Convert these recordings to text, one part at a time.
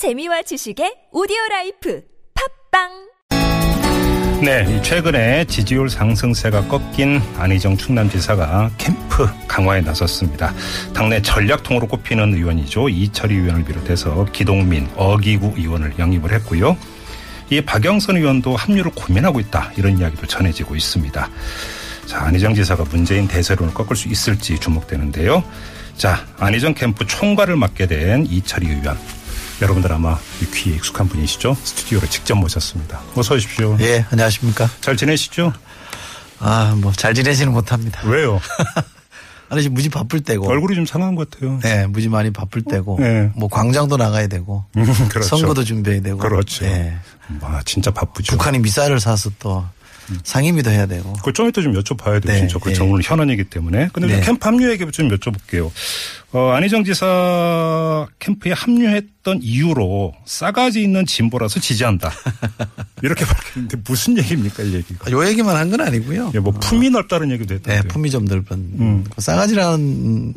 재미와 지식의 audio life 팟빵 네, 최근에 지지율 상승세가 꺾인 안희정 충남지사가 캠프 강화에 나섰습니다. 당내 전략통으로 꼽히는 의원이죠. 이철희 의원을 비롯해서 기동민, 어기구 의원을 영입을 했고요. 이 박영선 의원도 합류를 고민하고 있다. 이런 이야기도 전해지고 있습니다. 자, 안희정 지사가 문재인 대세론을 꺾을 수 있을지 주목되는데요. 자, 안희정 캠프 총괄을 맡게 된 이철희 의원. 여러분들 아마 귀에 익숙한 분이시죠? 스튜디오로 직접 모셨습니다. 어서 오십시오. 예, 안녕하십니까. 잘 지내시죠? 아, 뭐, 잘 지내지는 못합니다. 왜요? 아니, 지금 무지 바쁠 때고. 얼굴이 좀 상한 것 같아요. 네, 무지 많이 바쁠 때고. 네. 뭐, 광장도 나가야 되고. 음, 그렇죠. 선거도 준비해야 되고. 그렇죠. 예. 와, 진짜 바쁘죠. 북한이 미사일을 사서 또 상임위도 해야 되고. 그걸 좀 이따 좀 여쭤봐야 돼요. 네, 진짜 그 네. 정오늘 현안이기 때문에. 근데 네. 캠프 합류 얘기 좀 여쭤볼게요. 어, 안희정 지사 캠프에 합류했던 이유로 싸가지 있는 진보라서 지지한다. 이렇게 밝혔는데 무슨 얘기입니까, 이 얘기가? 아, 요 얘기만 한 건 아니고요. 예, 뭐 품이 넓다는 얘기도 네, 했던데. 품이 좀 넓은. 음. 그 싸가지라는, 음,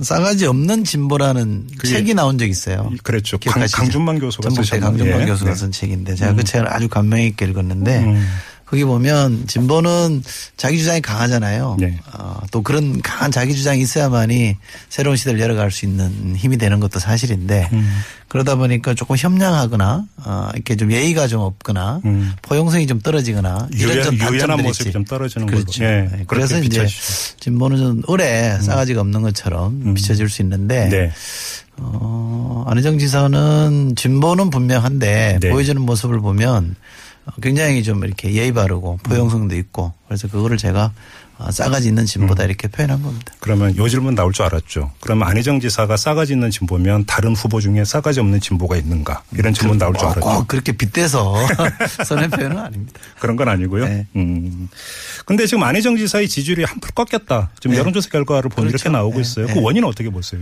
싸가지 없는 진보라는 책이 나온 적이 있어요. 그랬죠. 강, 기억하시죠? 강 준만 교수가 쓰셨던 강준만 예. 교수가 네. 쓴 책인데 제가 그 책을 아주 감명 있게 읽었는데 음. 거기 보면 진보는 자기 주장이 강하잖아요. 네. 어, 또 그런 강한 자기 주장이 있어야만이 새로운 시대를 열어갈 수 있는 힘이 되는 것도 사실인데 음. 그러다 보니까 조금 협량하거나 어, 이렇게 좀 예의가 좀 없거나 음. 포용성이 좀 떨어지거나 이런 유연- 좀 단점들이 모습이 있지. 좀 떨어지는. 그렇죠. 예, 네. 그래서 이제. 진보는 좀 오래 싸가지가 없는 것처럼 비춰질 수 있는데 네. 어, 안희정 지사는 진보는 분명한데 네. 보여주는 모습을 보면 굉장히 좀 이렇게 예의 바르고 포용성도 있고 그래서 그거를 제가 어, 싸가지 있는 진보다 음. 이렇게 표현한 겁니다. 그러면 요 질문 나올 줄 알았죠. 그러면 안희정 지사가 싸가지 있는 진보면 다른 후보 중에 싸가지 없는 진보가 있는가? 이런 질문 나올 줄 꼭, 알았죠. 꼭 그렇게 빗대서 선의 표현은 아닙니다. 그런 건 아니고요. 네. 음. 근데 지금 안희정 지사의 지지율이 한풀 꺾였다. 지금 네. 여론조사 결과를 보면 그렇죠. 이렇게 나오고 네. 있어요. 그 네. 원인은 어떻게 보세요?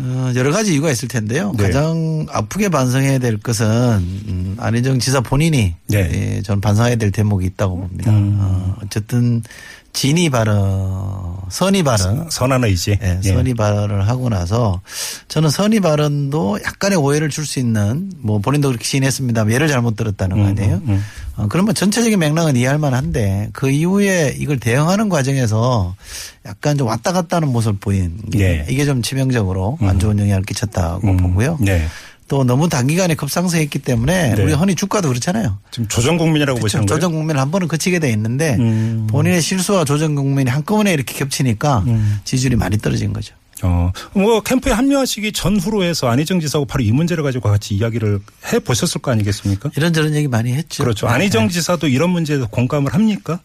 어, 여러 가지 이유가 있을 텐데요. 네. 가장 아프게 반성해야 될 것은 음, 안희정 지사 본인이 네. 예, 저는 반성해야 될 대목이 있다고 봅니다. 음. 어, 어쨌든 진의 발언, 선의 발언, 선한 의지. 예, 예. 선의 발언을 하고 나서 저는 선의 발언도 약간의 오해를 줄 수 있는 뭐 본인도 그렇게 시인했습니다. 예를 잘못 들었다는 거 음, 아니에요? 음, 음. 어, 그러면 전체적인 맥락은 이해할 만한데 그 이후에 이걸 대응하는 과정에서 약간 좀 왔다 갔다 하는 모습을 보인 게 예. 이게 좀 치명적으로 안 좋은 영향을 끼쳤다고 음, 보고요. 네. 또 너무 단기간에 급상승했기 때문에 네. 우리 허니 주가도 그렇잖아요. 지금 조정 국민이라고 보시는 거예요? 조정 국면을 한 번은 거치게 돼 있는데 음. 본인의 실수와 조정 국면이 한꺼번에 이렇게 겹치니까 음. 지지율이 많이 떨어진 거죠. 어, 뭐 캠프에 합류하시기 전후로 해서 안희정 지사하고 바로 이 문제를 가지고 같이 이야기를 해 보셨을 거 아니겠습니까? 이런저런 얘기 많이 했죠. 그렇죠. 네. 안희정 지사도 이런 문제에 공감을 합니까?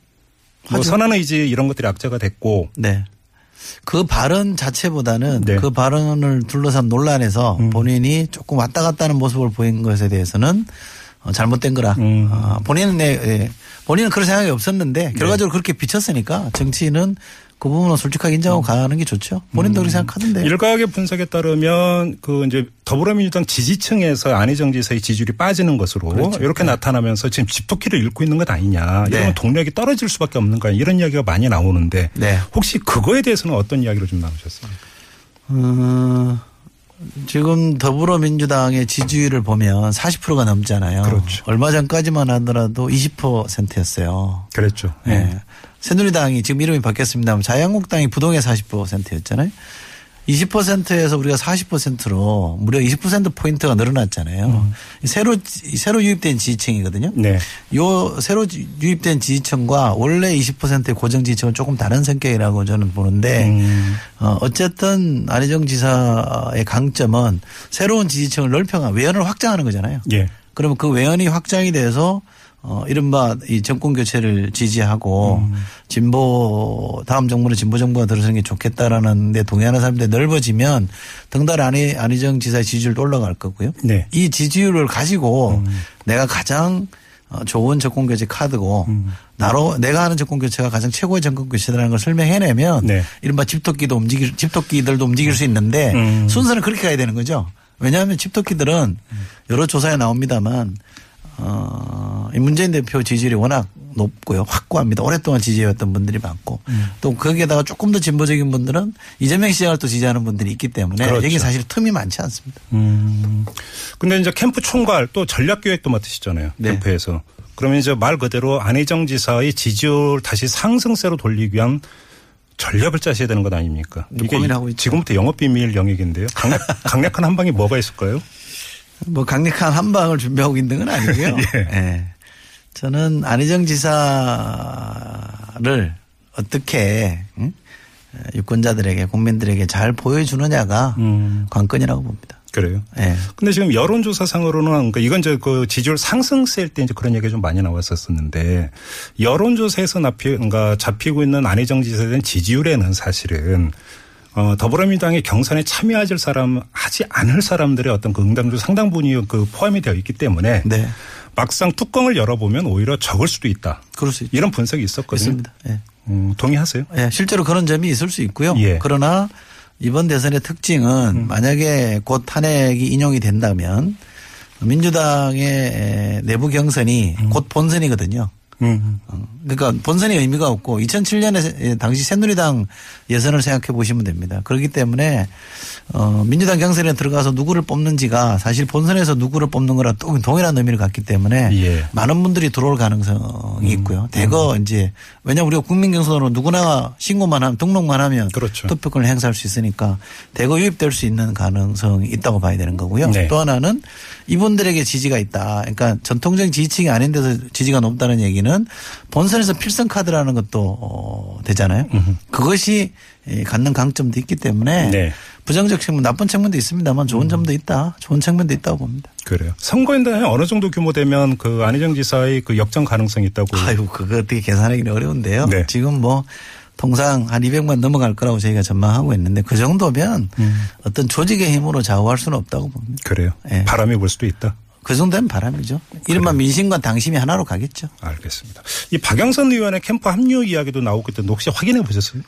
뭐 하죠. 선한 의지 이런 것들이 악재가 됐고 네. 그 발언 자체보다는 네. 음. 그 발언을 둘러싼 논란에서 본인이 조금 왔다 갔다 하는 모습을 보인 것에 대해서는 어, 잘못된 거라. 음. 어, 본인은 내, 예. 본인은 그런 생각이 없었는데 결과적으로 그렇게 비쳤으니까 정치인은 그 부분은 솔직하게 인정하고 가는 게 좋죠. 본인도 그렇게 생각하던데. 음. 일각의 분석에 따르면 그 이제 더불어민주당 지지층에서 안희정 지사의 지지율이 빠지는 것으로 그렇죠. 이렇게 나타나면서 지금 집토끼를 잃고 있는 것 아니냐. 네. 이러면 동력이 떨어질 수밖에 없는 거 아니냐. 이런 이야기가 많이 나오는데 네. 혹시 그거에 대해서는 어떤 이야기를 좀 나누셨습니까? 어, 지금 더불어민주당의 지지율을 보면 40%가 넘잖아요. 그렇죠. 얼마 전까지만 하더라도 20%였어요. 그랬죠. 예. 네. 새누리당이 지금 이름이 바뀌었습니다만 자유한국당이 부동의 40%였잖아요. 20%에서 우리가 40%로 무려 20% 포인트가 늘어났잖아요. 새로 새로 유입된 지지층이거든요. 네. 요 새로 유입된 지지층과 원래 20%의 고정 지지층은 조금 다른 성격이라고 저는 보는데 음. 어 어쨌든 안희정 지사의 강점은 새로운 지지층을 넓혀가 외연을 확장하는 거잖아요. 예. 그러면 그 외연이 확장이 돼서 어 이른바 이 정권 교체를 지지하고 음. 진보 다음 정부는 진보 정부가 들어서는 게 좋겠다라는 데 동의하는 사람들이 넓어지면 덩달아 안희 안희정 지사의 지지율도 올라갈 거고요. 네. 이 지지율을 가지고 내가 가장 어, 좋은 정권 교체 카드고 나로 내가 하는 정권 교체가 가장 최고의 정권 교체라는 걸 설명해내면 네. 이른바 집토끼도 움직일 집토끼들도 움직일 수 있는데 음. 순서는 그렇게 가야 되는 거죠. 왜냐하면 집토끼들은 여러 조사에 나옵니다만 어, 이 문재인 대표 지지율이 워낙 높고요. 확고합니다. 오랫동안 지지해왔던 분들이 많고 음. 또 거기에다가 조금 더 진보적인 분들은 이재명 시장을 또 지지하는 분들이 있기 때문에 그렇죠. 여기 사실 틈이 많지 않습니다. 음. 근데 이제 캠프 총괄 또 전략 기획도 맡으시잖아요. 네. 캠프에서. 그러면 이제 말 그대로 안희정 지사의 지지율 다시 상승세로 돌리기 위한 전략을 짜셔야 되는 것 아닙니까? 고민하고 있죠. 지금부터 영업 비밀 영역인데요. 강력, 강력한 한 방이 뭐가 있을까요? 뭐 강력한 한 방을 준비하고 있는 건 아니고요. 예. 예. 저는 안희정 지사를 어떻게 응? 유권자들에게 국민들에게 잘 보여주느냐가 음. 관건이라고 봅니다. 그래요. 예. 근데 지금 여론조사상으로는 그러니까 이건 이제 그 지지율 상승세일 때 이제 그런 얘기가 좀 많이 나왔었었는데 여론조사에서 납히, 그러니까 잡히고 있는 안희정 지사에 대한 지지율에는 사실은 어, 더불어민주당의 경선에 참여하실 사람, 하지 않을 사람들의 어떤 그 응답률 상당 부분이 그 포함이 되어 있기 때문에 네. 막상 뚜껑을 열어보면 오히려 적을 수도 있다. 그럴 수 있죠. 이런 분석이 있었거든요. 있습니다. 예. 음, 동의하세요? 예, 실제로 그런 점이 있을 수 있고요. 예. 그러나 이번 대선의 특징은 음. 만약에 곧 탄핵이 인용이 된다면 민주당의 내부 경선이 곧 본선이거든요. 음. 그러니까 본선의 의미가 없고 2007년에 당시 새누리당 예선을 생각해 보시면 됩니다. 그렇기 때문에 어 민주당 경선에 들어가서 누구를 뽑는지가 사실 본선에서 누구를 뽑는 거랑 또 동일한 의미를 갖기 때문에 예. 많은 분들이 들어올 가능성이 있고요. 대거 이제 왜냐하면 우리가 국민 경선으로 누구나 신고만 하면 등록만 하면 그렇죠. 투표권을 행사할 수 있으니까 대거 유입될 수 있는 가능성이 있다고 봐야 되는 거고요. 네. 또 하나는 이분들에게 지지가 있다. 그러니까 전통적인 지지층이 아닌 데서 지지가 높다는 얘기는 본선에서 필승 카드라는 것도 어, 되잖아요. 그것이 예, 갖는 강점도 있기 때문에 네. 부정적 측면, 나쁜 측면도 있습니다만 좋은 점도 있다. 좋은 측면도 있다고 봅니다. 그래요. 선거인단 어느 정도 규모 되면 그 안희정 지사의 그 역전 가능성이 있다고. 아유, 그거 어떻게 계산하기는 어려운데요. 네. 지금 뭐 통상 한 200만 넘어갈 거라고 저희가 전망하고 있는데 그 정도면 어떤 조직의 힘으로 좌우할 수는 없다고 봅니다. 그래요. 예. 바람이 불 수도 있다. 그 정도면 바람이죠. 이른바 민심과 당심이 하나로 가겠죠. 알겠습니다. 이 박영선 의원의 캠프 합류 이야기도 나오고 있던데 혹시 확인해 보셨어요?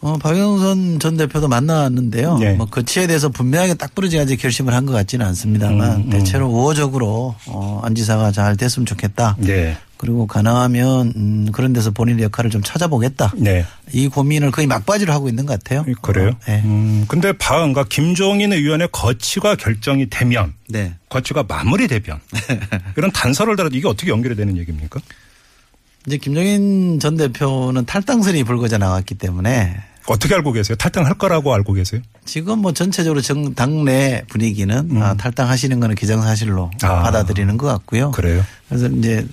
어, 박영선 전 대표도 만났는데요. 네. 뭐 거치에 대해서 분명하게 딱 부러지게 결심을 한 것 같지는 않습니다만 음, 음. 대체로 우호적으로 어, 안 지사가 잘 됐으면 좋겠다. 네. 그리고 가능하면 음, 그런 데서 본인의 역할을 좀 찾아보겠다. 네. 이 고민을 거의 막바지로 하고 있는 것 같아요. 그래요? 어, 네. 음, 근데 바은가 김종인 의원의 거치가 결정이 되면 네. 거치가 마무리되면 이런 단서를 달아도 이게 어떻게 연결이 되는 얘기입니까? 이제 김종인 전 대표는 탈당설이 불거져 나왔기 때문에 어떻게 알고 계세요? 탈당할 거라고 알고 계세요? 지금 뭐 전체적으로 정 당내 분위기는 아, 탈당하시는 거는 기정사실로 음. 아. 받아들이는 것 같고요. 그래요? 그래서 이제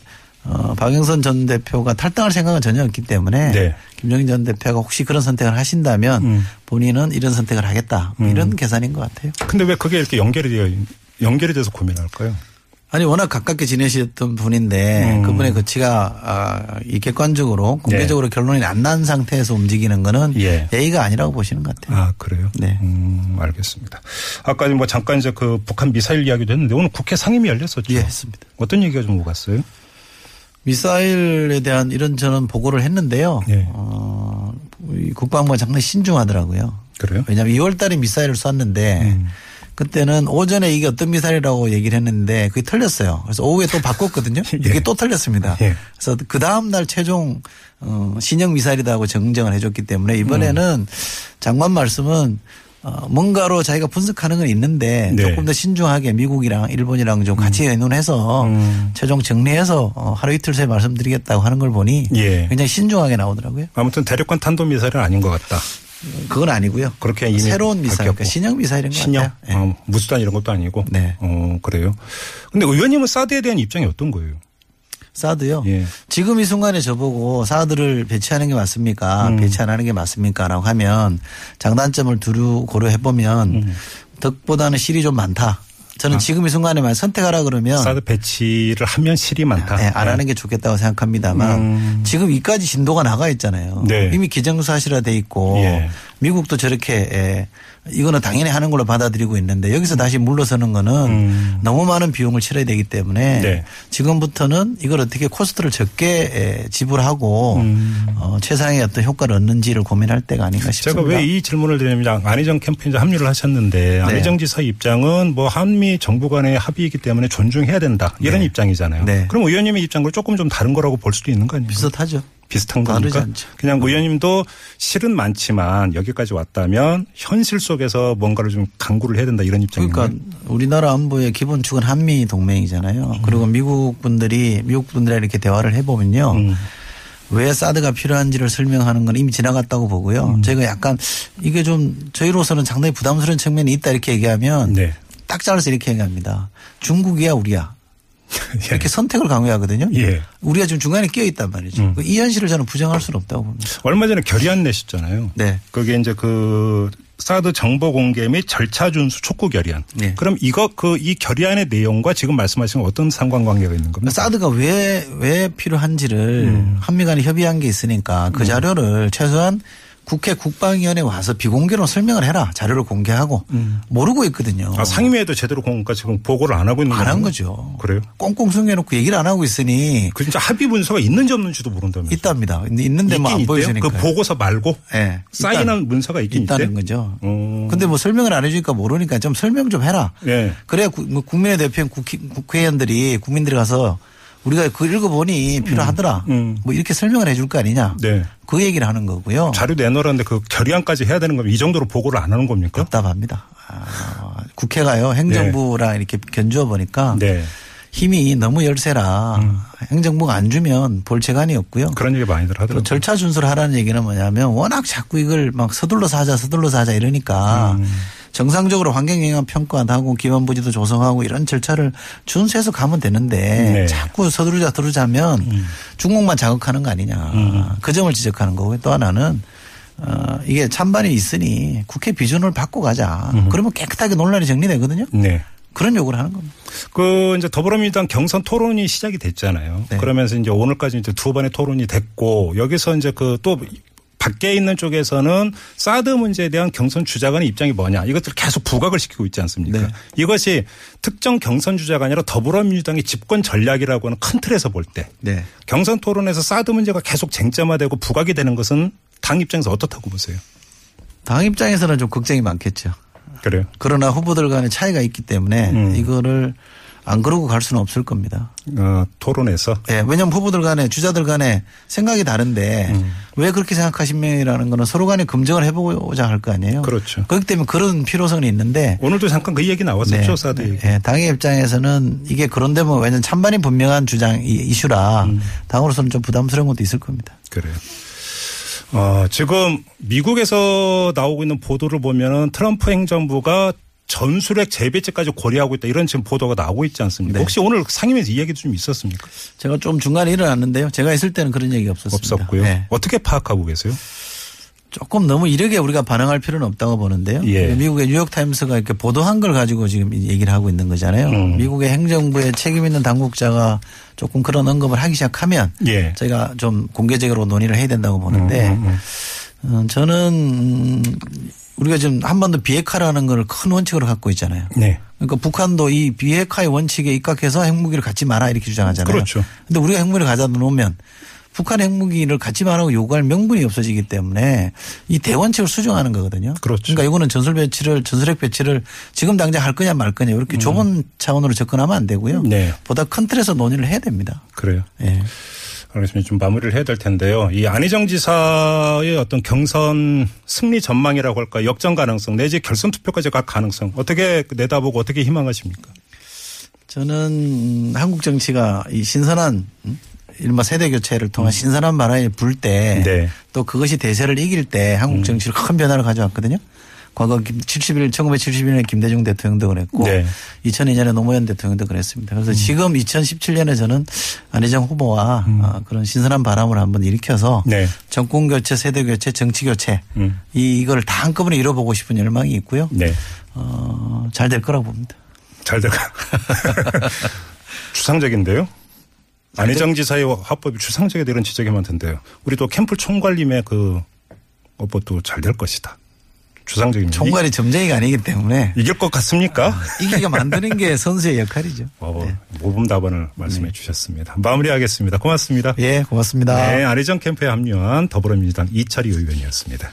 어, 박영선 전 대표가 탈당할 생각은 전혀 없기 때문에 네. 김종인 전 대표가 혹시 그런 선택을 하신다면 음. 본인은 이런 선택을 하겠다 뭐 이런 계산인 것 같아요. 근데 왜 그게 이렇게 연결이 되어 연결이 돼서 고민할까요? 아니 워낙 가깝게 지내셨던 분인데 음. 그분의 거치가 아, 이 객관적으로 공개적으로 결론이 안 난 상태에서 움직이는 거는 예. 예의가 아니라고 보시는 것 같아요. 아 그래요? 네. 음, 알겠습니다. 아까 뭐 잠깐 이제 그 북한 미사일 이야기도 했는데 오늘 국회 상임위 열렸었죠. 예, 했습니다. 어떤 얘기가 좀 오갔어요? 미사일에 대한 이런 저는 보고를 했는데요. 예. 어, 이 국방부가 상당히 신중하더라고요. 그래요? 왜냐하면 2월 달에 미사일을 쐈는데 음. 그때는 오전에 이게 어떤 미사일이라고 얘기를 했는데 그게 틀렸어요. 그래서 오후에 또 바꿨거든요. 이게 예. 또 틀렸습니다. 예. 그래서 그 다음 날 최종 어, 신형 미사일이라고 정정을 해줬기 때문에 이번에는 음. 장관 말씀은 어, 뭔가로 자기가 분석하는 건 있는데 네. 조금 더 신중하게 미국이랑 일본이랑 좀 같이 의논해서 음. 최종 정리해서 어, 하루 이틀 새에 말씀드리겠다고 하는 걸 보니 예. 굉장히 신중하게 나오더라고요. 아무튼 대륙간 탄도 미사일은 아닌 것 같다. 그건 아니고요. 그렇게 이미 새로운 미사일. 그러니까 신형 미사일인 것 신형 같아요. 예. 어, 무수단 이런 것도 아니고. 네. 어 그래요. 근데 의원님은 사드에 대한 입장이 어떤 거예요? 사드요. 예. 지금 이 순간에 저보고 사드를 배치하는 게 맞습니까? 음. 배치 안 하는 게 맞습니까?라고 하면 장단점을 두루 고려해 보면 음. 덕보다는 실이 좀 많다. 저는 지금 이 순간에만 선택하라 그러면 아. 사드 배치를 하면 실이 많다. 네, 안 하는 게 좋겠다고 생각합니다만 음. 지금 이까지 진도가 나가 있잖아요. 네. 이미 기정사실화 돼 있고 예. 미국도 저렇게 에, 이거는 당연히 하는 걸로 받아들이고 있는데 여기서 다시 물러서는 거는 음. 너무 많은 비용을 치러야 되기 때문에 네. 지금부터는 이걸 어떻게 코스트를 적게 에, 지불하고 음. 어, 최상의 어떤 효과를 얻는지를 고민할 때가 아닌가 싶습니다. 제가 왜 이 질문을 드리냐면 안희정 이제 합류를 네. 하셨는데 안희정 지사 입장은 뭐 한미 정부 간의 합의이기 때문에 존중해야 된다 이런 네. 입장이잖아요. 네. 그럼 의원님의 입장과 조금 좀 다른 거라고 볼 수도 있는 거 아니에요? 비슷하죠. 비슷한 겁니까? 그냥 의원님도 실은 많지만 여기까지 왔다면 현실 속에서 뭔가를 좀 강구를 해야 된다 이런 입장인가요? 그러니까 우리나라 안보의 기본축은 한미 동맹이잖아요. 그리고 미국 분들이 미국 분들이랑 이렇게 대화를 해보면요. 음. 왜 사드가 필요한지를 설명하는 건 이미 지나갔다고 보고요. 음. 저희가 약간 이게 좀 저희로서는 상당히 부담스러운 측면이 있다 이렇게 얘기하면 네. 딱 잘라서 이렇게 얘기합니다. 중국이야 우리야. 이렇게 선택을 강요하거든요. 예. 우리가 지금 중간에 끼어 있단 말이죠. 음. 이 현실을 저는 부정할 수는 없다고 봅니다. 얼마 전에 결의안 내셨잖아요. 네. 그게 이제 그 사드 정보 공개 및 절차 준수 촉구 결의안. 네. 그럼 이거 그 이 결의안의 내용과 지금 말씀하신 어떤 상관관계가 있는 겁니까? 사드가 왜, 왜 필요한지를 한미 간에 협의한 게 있으니까 그 자료를 최소한 국회 국방위원회 와서 비공개로 설명을 해라. 자료를 공개하고 모르고 있거든요. 아, 상임위에도 제대로 공까 지금 보고를 안 하고 있는 안 한? 거죠. 그래요? 꽁꽁 숨겨놓고 얘기를 안 하고 있으니 그 진짜 합의 문서가 있는지 없는지도 모른다면서. 있답니다. 있는데 뭐안 있긴 있대요? 보여주니까. 그 보고서 말고 예. 사인한 문서가 있긴 있다는 있대? 거죠. 어. 근데 뭐 설명을 안 해주니까 모르니까 좀 설명 좀 해라. 예. 그래야 구- 뭐 국민의 대표인 국회, 국회의원들이 국민들이 가서 우리가 그 읽어보니 필요하더라. 음. 뭐 이렇게 설명을 해줄 거 아니냐. 네. 그 얘기를 하는 거고요. 자료 내놓으라는데 그 결의안까지 해야 되는 거면 이 정도로 보고를 안 하는 겁니까? 답답합니다. 아, 국회가요 행정부랑 이렇게 견주어 보니까 네. 힘이 너무 열세라 행정부가 안 주면 볼체간이 없고요. 그런 얘기 많이들 또 하더라고요. 절차 준수를 하라는 얘기는 뭐냐면 워낙 자꾸 이걸 막 서둘러서 하자 서둘러서 하자 이러니까 음. 정상적으로 환경영향 평가도 하고 기반부지도 조성하고 이런 절차를 준수해서 가면 되는데 네. 음. 자꾸 서두르자 서두르자 하면 중국만 자극하는 거 아니냐 그 점을 지적하는 거고요. 또 하나는 어 이게 찬반이 있으니 국회 비준을 바꿔 가자. 그러면 깨끗하게 논란이 정리되거든요. 네. 그런 요구를 하는 겁니다. 그 이제 더불어민주당 경선 토론이 시작이 됐잖아요. 네. 그러면서 이제 오늘까지 이제 두 번의 토론이 됐고 여기서 이제 그 또 밖에 있는 쪽에서는 사드 문제에 대한 경선 주자간의 입장이 뭐냐 이것들을 계속 부각을 시키고 있지 않습니까? 네. 이것이 특정 경선 주자가 아니라 더불어민주당의 집권 전략이라고 하는 큰 틀에서 볼때 네. 경선 토론에서 사드 문제가 계속 쟁점화되고 부각이 되는 것은 당 입장에서 어떻다고 보세요? 당 입장에서는 좀 걱정이 많겠죠. 그래요. 그러나 후보들 간의 차이가 있기 때문에 음. 이거를 안 그러고 갈 수는 없을 겁니다. 어, 토론에서 예, 왜냐하면 후보들 간에 주자들 간에 생각이 다른데 음. 왜 그렇게 생각하시면이라는 거는 서로 간에 검증을 해보자 할 거 아니에요. 그렇죠. 그렇기 때문에 그런 필요성이 있는데 오늘도 잠깐 그 얘기 나왔었죠 사드 얘기. 예, 당의 입장에서는 이게 그런데 뭐 왜냐면 찬반이 분명한 주장 이- 이슈라 음. 당으로서는 좀 부담스러운 것도 있을 겁니다. 그래요. 어, 지금 미국에서 나오고 있는 보도를 보면은 트럼프 행정부가 전술핵 재배치까지 고려하고 있다 이런 지금 보도가 나오고 있지 않습니까? 네. 혹시 오늘 상임위에서 이 얘기도 좀 있었습니까? 제가 좀 중간에 일어났는데요. 제가 있을 때는 그런 얘기 없었습니다. 없었고요. 예. 어떻게 파악하고 계세요? 조금 너무 이르게 우리가 반응할 필요는 없다고 보는데요. 예. 미국의 뉴욕타임스가 이렇게 보도한 걸 가지고 지금 얘기를 하고 있는 거잖아요. 음. 미국의 행정부에 책임 있는 당국자가 조금 그런 언급을 하기 시작하면 예. 저희가 좀 공개적으로 논의를 해야 된다고 보는데 음, 음, 어, 저는 음, 우리가 지금 한반도 비핵화라는 걸 큰 원칙으로 갖고 있잖아요. 네. 그러니까 북한도 이 비핵화의 원칙에 입각해서 핵무기를 갖지 마라 이렇게 주장하잖아요. 그렇죠. 근데 우리가 핵무기를 가져다 놓으면 북한 핵무기를 갖지 말라고 요구할 명분이 없어지기 때문에 이 대원칙을 수정하는 거거든요. 그렇죠. 그러니까 이거는 전술 배치를 전술핵 배치를 지금 당장 할 거냐 말 거냐 이렇게 좁은 차원으로 접근하면 안 되고요. 음. 네. 보다 큰 틀에서 논의를 해야 됩니다. 그래요. 예. 알겠습니다. 좀 마무리를 해야 될 텐데요. 이 안희정 지사의 어떤 경선 승리 전망이라고 할까 역전 가능성 내지 결선 투표까지 갈 가능성 어떻게 내다보고 어떻게 희망하십니까? 저는 음, 한국 정치가 이 신선한 음? 이른바 세대 교체를 통한 신선한 바람이 불 때또 네. 그것이 대세를 이길 때 한국 정치를 큰 변화를 가져왔거든요. 과거 71, 1971년에 김대중 대통령도 그랬고 네. 2002년에 노무현 대통령도 그랬습니다. 그래서 지금 2017년에 저는 안희정 후보와 어, 그런 신선한 바람을 한번 일으켜서 네. 정권 교체, 세대 교체, 정치 교체 음. 이 이걸 다 한꺼번에 이뤄보고 싶은 열망이 있고요. 네. 어, 잘 될 거라고 봅니다. 잘 돼가. 추상적인데요. 안희정 지사의 화법이 추상적이다 이런 지적이 많던데요. 우리도 캠프 총괄님의 그 업보도 잘 될 것이다. 추상적입니다. 총괄이 점쟁이가 아니기 때문에 이, 길 것 같습니까? 이기게 만드는 게 선수의 역할이죠. 어, 네. 모범 답안을 말씀해 주셨습니다. 마무리하겠습니다. 고맙습니다. 예, 고맙습니다. 네, 안희정 캠프에 합류한 더불어민주당 이철희 의원이었습니다.